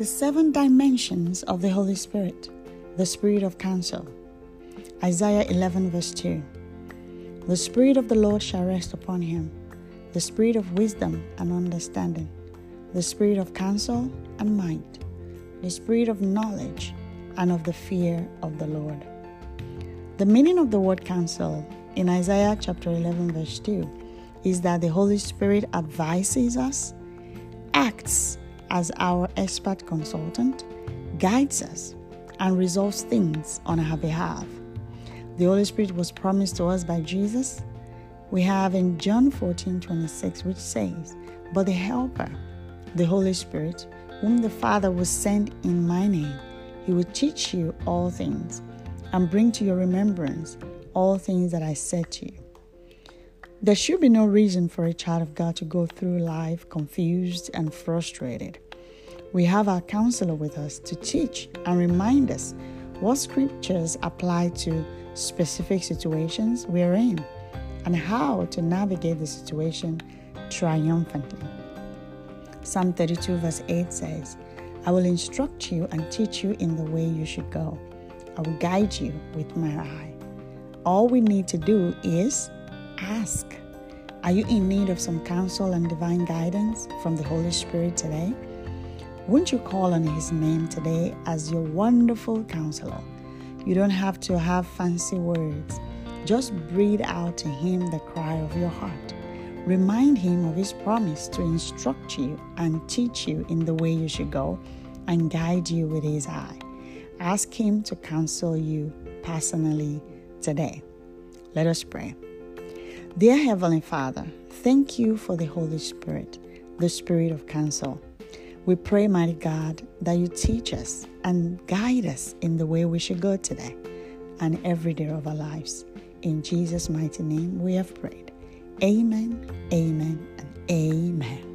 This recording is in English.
The seven dimensions of the Holy Spirit, the Spirit of counsel. Isaiah 11, verse 2. The Spirit of the Lord shall rest upon him, the Spirit of wisdom and understanding, the Spirit of counsel and might, the Spirit of knowledge and of the fear of the Lord. The meaning of the word counsel in Isaiah chapter 11, verse 2 is that the Holy Spirit advises us, acts as our expert consultant, guides us, and resolves things on our behalf. The Holy Spirit was promised to us by Jesus. We have in John 14 26, which says, But the Helper, the Holy Spirit, whom the Father will send in my name, he will teach you all things and bring to your remembrance all things that I said to you. There should be no reason for a child of God to go through life confused and frustrated. We have our counselor with us to teach and remind us what scriptures apply to specific situations we're in and how to navigate the situation triumphantly. Psalm 32, verse 8 says, I will instruct you and teach you in the way you should go. I will guide you with my eye. All we need to do is ask. Are you in need of some counsel and divine guidance from the Holy Spirit today? Won't you call on His name today as your wonderful counselor? You don't have to have fancy words. Just breathe out to Him the cry of your heart. Remind Him of His promise to instruct you and teach you in the way you should go and guide you with His eye. Ask Him to counsel you personally today. Let us pray. Dear Heavenly Father, thank you for the Holy Spirit, the Spirit of counsel. We pray, mighty God, that you teach us and guide us in the way we should go today and every day of our lives. In Jesus' mighty name we have prayed. Amen, amen, and amen.